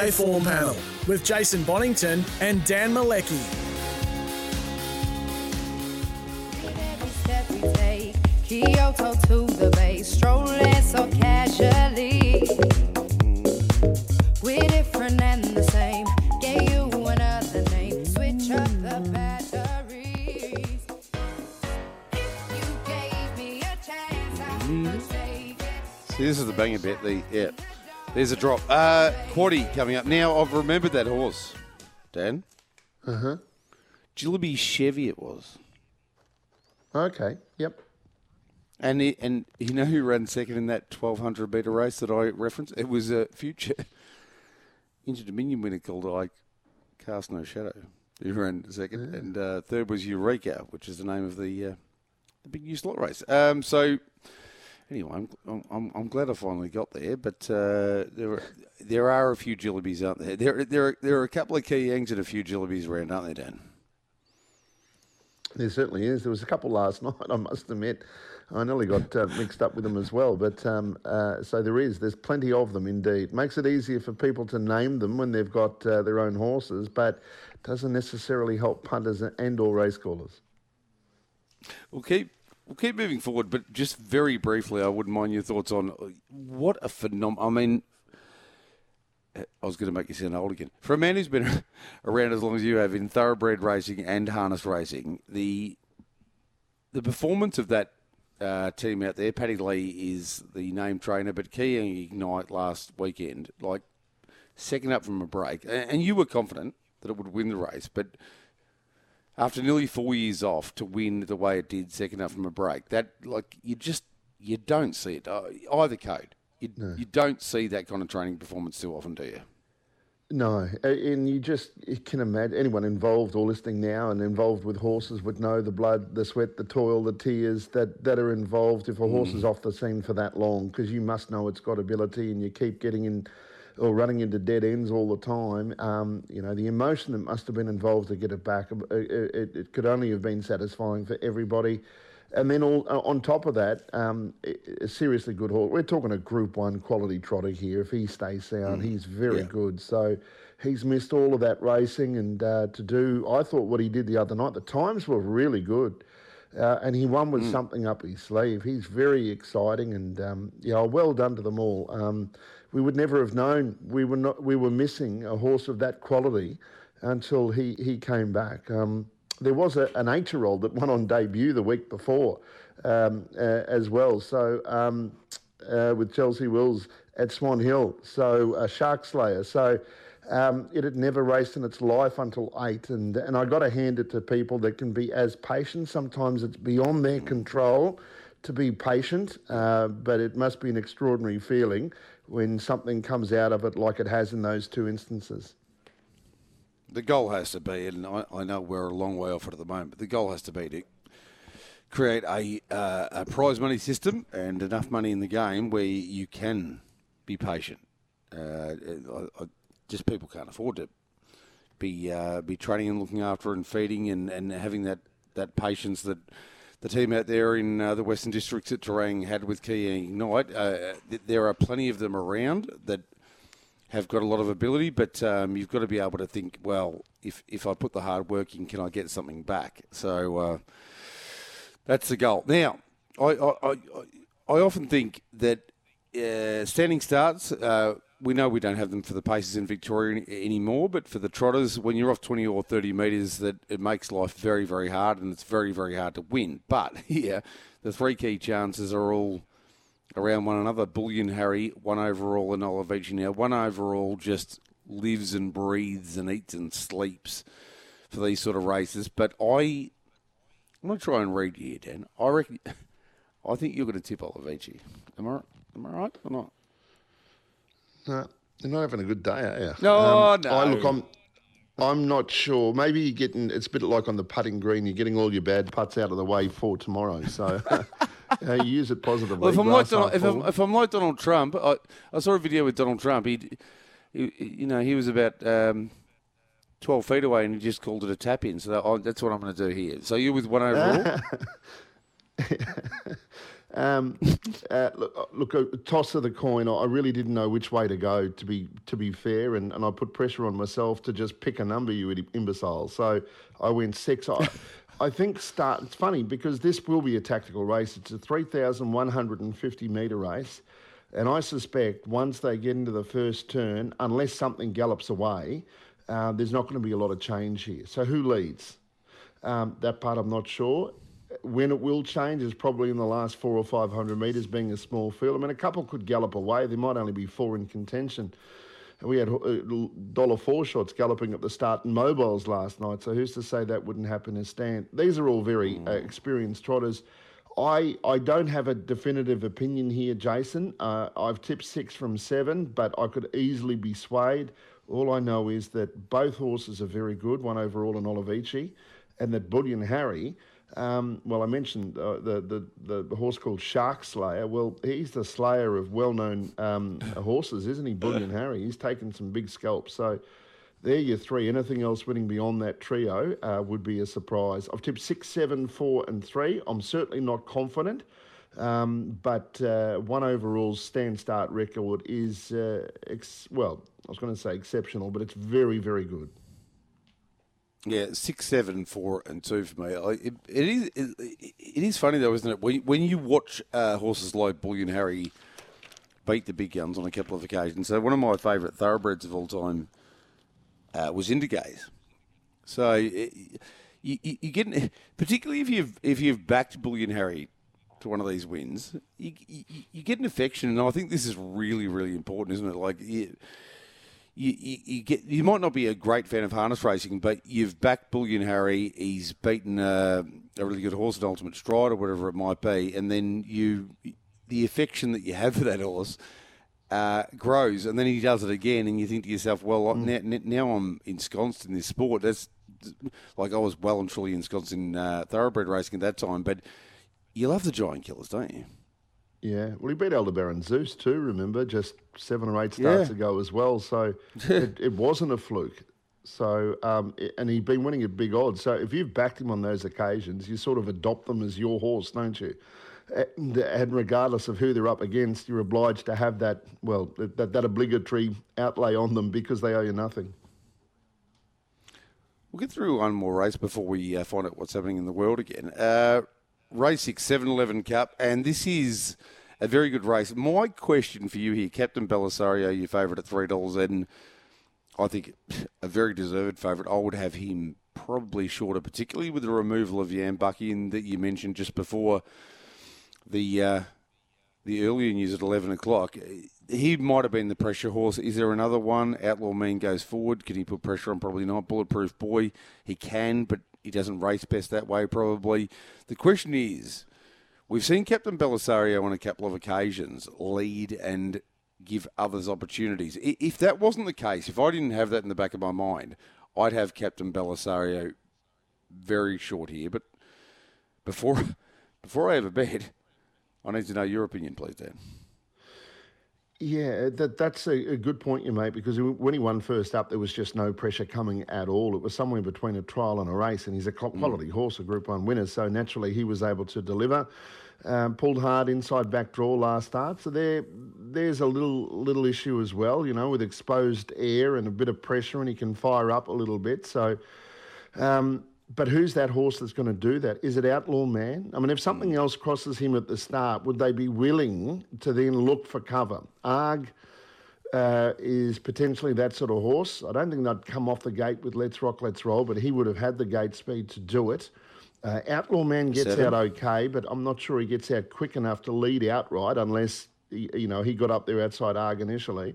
A form panel with Jason Bonington and Dan Malecki. step we take. Kyoto to the bay, strolling so casually. We're different and the same. Gave you another name. Switch up the batteries. If you gave me a chance, I mm-hmm. would take it. See, this is the banger bit. The yeah, there's a drop. Uh, Quaddy coming up now. I've remembered that horse, Dan. Uh Uh-huh. huh. Jillaby Chevy it was, Okay. Yep. and he, and you know who ran second in that 1200 meter race that I referenced? It was a future Inter Dominion winner called I Cast No Shadow. Who ran second, and uh, third was Eureka, which is the name of the uh, the big new slot race. Um, so anyway, I'm, I'm I'm glad I finally got there, but uh, there are, there are a few Jillibys, aren't there? There there are, there are a couple of key yangs and a few Jillibys around, aren't there, Dan? There certainly is. There was a couple last night, I must admit. I nearly got uh, mixed up with them as well. But um, uh, so there is. There's plenty of them indeed. Makes it easier for people to name them when they've got uh, their own horses, but doesn't necessarily help punters and or race callers. We'll keep we'll keep moving forward, but just very briefly, I wouldn't mind your thoughts on uh, what a phenomenal. I mean, I was going to make you sound old again. For a man who's been around as long as you have in thoroughbred racing and harness racing, the the performance of that uh, team out there, Paddy Lee is the name trainer, but Key Ignite last weekend, like second up from a break, and you were confident that it would win the race, but after nearly four years off to win the way it did, second half from a break, that like you just you don't see it uh, either code. You, you don't see that kind of training performance too often, do you? No, and you just you can imagine anyone involved or listening now and involved with horses would know the blood, the sweat, the toil, the tears that, that are involved if a horse is off the scene for that long because you must know it's got ability and you keep getting in or running into dead ends all the time. Um, you know, the emotion that must have been involved to get it back, uh, it, it, it could only have been satisfying for everybody. And then all, uh, on top of that, um, a seriously good horse. We're talking a Group One quality trotter here. If he stays sound, he's very Yeah. good. So he's missed all of that racing, and uh, to do, I thought what he did the other night. The times were really good, uh, and he won with something up his sleeve. He's very exciting, and um, yeah, well done to them all. Um, we would never have known we were not we were missing a horse of that quality until he he came back. Um, there was a, an eight-year-old that won on debut the week before um, uh, as well. So um, uh, with Chelsea Wills at Swan Hill, so a Shark Slayer. So um, it had never raced in its life until eight, and and I got to hand it to people that can be as patient. Sometimes it's beyond their control to be patient, uh, but it must be an extraordinary feeling when something comes out of it like it has in those two instances. The goal has to be, and I, I know we're a long way off it at the moment, but the goal has to be to create a, uh, a prize money system and enough money in the game where you can be patient. Uh, I, I, just people can't afford to be uh, be training and looking after and feeding and, and having that, that patience that the team out there in uh, the Western Districts at Terang had with Key Ignite. Uh, th- there are plenty of them around that have got a lot of ability, but um, you've got to be able to think, well, if, if I put the hard work in, can I get something back? So uh, that's the goal. Now, I, I, I, I often think that uh, standing starts, uh, we know we don't have them for the paces in Victoria any, anymore, but for the trotters, when you're off 20 or 30 metres, that it makes life very, very hard and it's very, very hard to win. But here, the three key chances are all around one another. Bullion Harry, one overall, and Olivetti now. One overall just lives and breathes and eats and sleeps for these sort of races. But I, I'm going to try and read you here, Dan. I reckon, I think you're going to tip Olivetti. Am I, am I right or not? No, you're not having a good day, are you? No, no. I look, I'm, I'm not sure. Maybe you're getting. It's a bit like on the putting green. You're getting all your bad putts out of the way for tomorrow. So uh, you use it positively. Well, if I'm, like Donald, if, I'm, if I'm like Donald Trump, I, I saw a video with Donald Trump. He, he you know, he was about um, 12 feet away and he just called it a tap in. So that, oh, that's what I'm going to do here. So you're with one overall. Um, uh, look, look, a toss of the coin. I really didn't know which way to go. To be to be fair, and, and I put pressure on myself to just pick a number, you imbecile. So I went six. I, I think start. It's funny because this will be a tactical race. It's a three thousand one hundred and fifty metre race, and I suspect once they get into the first turn, unless something gallops away, uh, there's not going to be a lot of change here. So who leads? Um, that part I'm not sure. When it will change is probably in the last four or five hundred metres, being a small field. I mean, a couple could gallop away. There might only be four in contention. We had uh, dollar four shots galloping at the start in mobiles last night. So who's to say that wouldn't happen in stand? These are all very uh, experienced trotters. I, I don't have a definitive opinion here, Jason. Uh, I've tipped six from seven, but I could easily be swayed. All I know is that both horses are very good, one overall and Olivetti, and that Bullion Harry. Um, well, I mentioned uh, the, the the horse called Shark Slayer. Well, he's the slayer of well-known um, horses, isn't he? Bullion Harry. He's taken some big scalps. So there, your three. Anything else winning beyond that trio uh, would be a surprise. I've tipped six, seven, four, and three. I'm certainly not confident. Um, but uh, one overall stand start record is, uh, ex- well, I was going to say exceptional, but it's very, very good. Yeah, six, seven, four, and two for me. I, it, it is it, it is funny though, isn't it? When when you watch uh, horses like Bullion Harry beat the big guns on a couple of occasions. So one of my favourite thoroughbreds of all time uh, was Indigaze. So it, you, you, you get particularly if you've if you've backed Bullion Harry to one of these wins, you, you, you get an affection, and I think this is really really important, isn't it? Like. You, you, you, you, get you might not be a great fan of harness racing, but you've backed Bullion Harry. He's beaten a, a really good horse at Ultimate Stride or whatever it might be, and then you the affection that you have for that horse uh, grows, and then he does it again, and you think to yourself, well, now, now I'm ensconced in this sport. That's like I was well and truly ensconced in uh, thoroughbred racing at that time, but you love the giant killers, don't you? Yeah, well, he beat Aldebaran Zeus too. Remember, just seven or eight starts Yeah. ago as well. So it, it wasn't a fluke. So um, and he'd been winning at big odds. So if you've backed him on those occasions, you sort of adopt them as your horse, don't you? And, and regardless of who they're up against, you're obliged to have that well that, that obligatory outlay on them because they owe you nothing. We'll get through one more race before we uh, find out what's happening in the world again. Uh, race 6, 7 Eleven Cup, and this is a very good race. My question for you here, Captain Belisario, your favourite at $3, and I think a very deserved favourite. I would have him probably shorter, particularly with the removal of Jan Bucking that you mentioned just before the uh, the earlier news at 11 o'clock. He might have been the pressure horse. Is there another one? Outlaw Man goes forward. Can he put pressure on? Probably not. Bulletproof Boy, he can, but he doesn't race best that way, probably. The question is we've seen Captain Belisario on a couple of occasions lead and give others opportunities. If that wasn't the case, if I didn't have that in the back of my mind, I'd have Captain Belisario very short here. But before before I have a bet, I need to know your opinion, please, Dan. Yeah, that that's a, a good point you make because when he won first up, there was just no pressure coming at all. It was somewhere between a trial and a race, and he's a cl- quality horse, a Group One winner. So naturally, he was able to deliver. Um, pulled hard inside back draw last start, so there there's a little little issue as well. You know, with exposed air and a bit of pressure, and he can fire up a little bit. So. Um, but who's that horse that's going to do that? Is it Outlaw Man? I mean, if something else crosses him at the start, would they be willing to then look for cover? Arg uh, is potentially that sort of horse. I don't think they'd come off the gate with Let's Rock, Let's Roll, but he would have had the gate speed to do it. Uh, Outlaw Man gets Seven. out okay, but I'm not sure he gets out quick enough to lead outright unless, he, you know, he got up there outside Arg initially.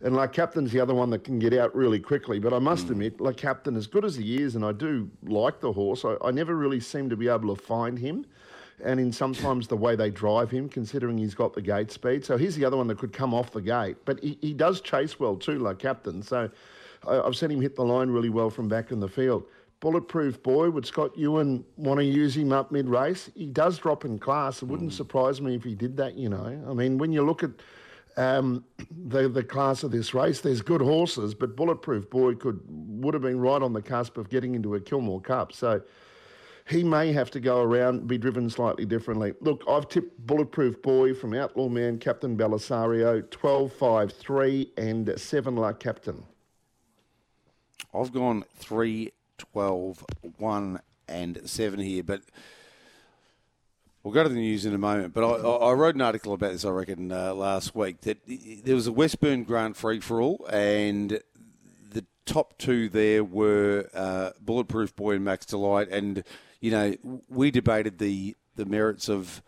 And like Captain's the other one that can get out really quickly. But I must hmm. admit, like Captain, as good as he is, and I do like the horse, I, I never really seem to be able to find him. And in sometimes the way they drive him, considering he's got the gate speed. So he's the other one that could come off the gate. But he, he does chase well too, like Captain. So I, I've seen him hit the line really well from back in the field. Bulletproof boy, would Scott Ewen want to use him up mid race? He does drop in class. It wouldn't hmm. surprise me if he did that, you know. I mean, when you look at um, the the class of this race. There's good horses, but Bulletproof Boy could would have been right on the cusp of getting into a Kilmore Cup. So he may have to go around, be driven slightly differently. Look, I've tipped Bulletproof Boy from Outlaw Man, Captain Belisario, 12 5 3, and 7 La Captain. I've gone 3, 12, 1, and 7 here, but we'll go to the news in a moment. But I, I wrote an article about this, I reckon, uh, last week that there was a Westburn Grant free for all, and the top two there were uh, Bulletproof Boy and Max Delight. And, you know, we debated the, the merits of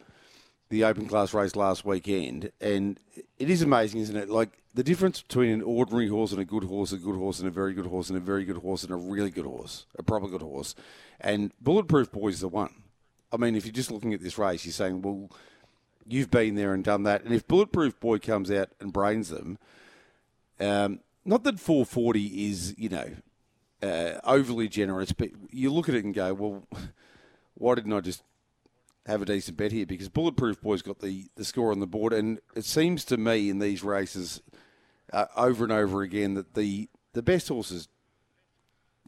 the open class race last weekend, and it is amazing, isn't it? Like the difference between an ordinary horse and a good horse, a good horse and a very good horse, and a very good horse and a really good horse, a proper good horse. And Bulletproof Boy is the one. I mean, if you're just looking at this race, you're saying, well, you've been there and done that. And if Bulletproof Boy comes out and brains them, um, not that 440 is, you know, uh, overly generous, but you look at it and go, well, why didn't I just have a decent bet here? Because Bulletproof Boy's got the, the score on the board, and it seems to me in these races uh, over and over again that the, the best horses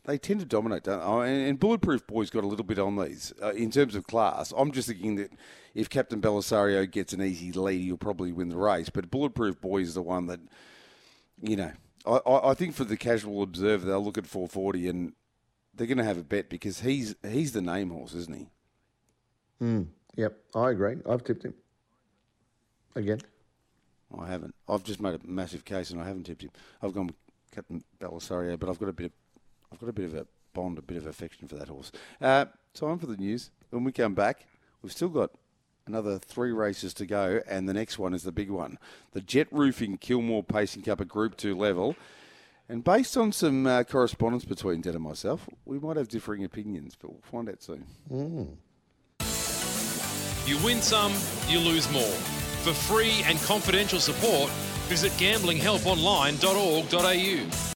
they tend to dominate, don't they? And, and Bulletproof Boy's got a little bit on these uh, in terms of class. I'm just thinking that if Captain Belisario gets an easy lead, he'll probably win the race. But Bulletproof Boy is the one that, you know, I, I, I think for the casual observer, they'll look at 440 and they're going to have a bet because he's he's the name horse, isn't he? Yep, I agree. I've tipped him. Again. I haven't. I've just made a massive case and I haven't tipped him. I've gone with Captain Belisario, but I've got a bit of I've got a bit of a bond, a bit of affection for that horse. Uh, time for the news. When we come back, we've still got another three races to go, and the next one is the big one, the Jet Roofing Kilmore Pacing Cup at Group Two level. And based on some uh, correspondence between Dad and myself, we might have differing opinions, but we'll find out soon. You win some, you lose more. For free and confidential support, visit gamblinghelponline.org.au.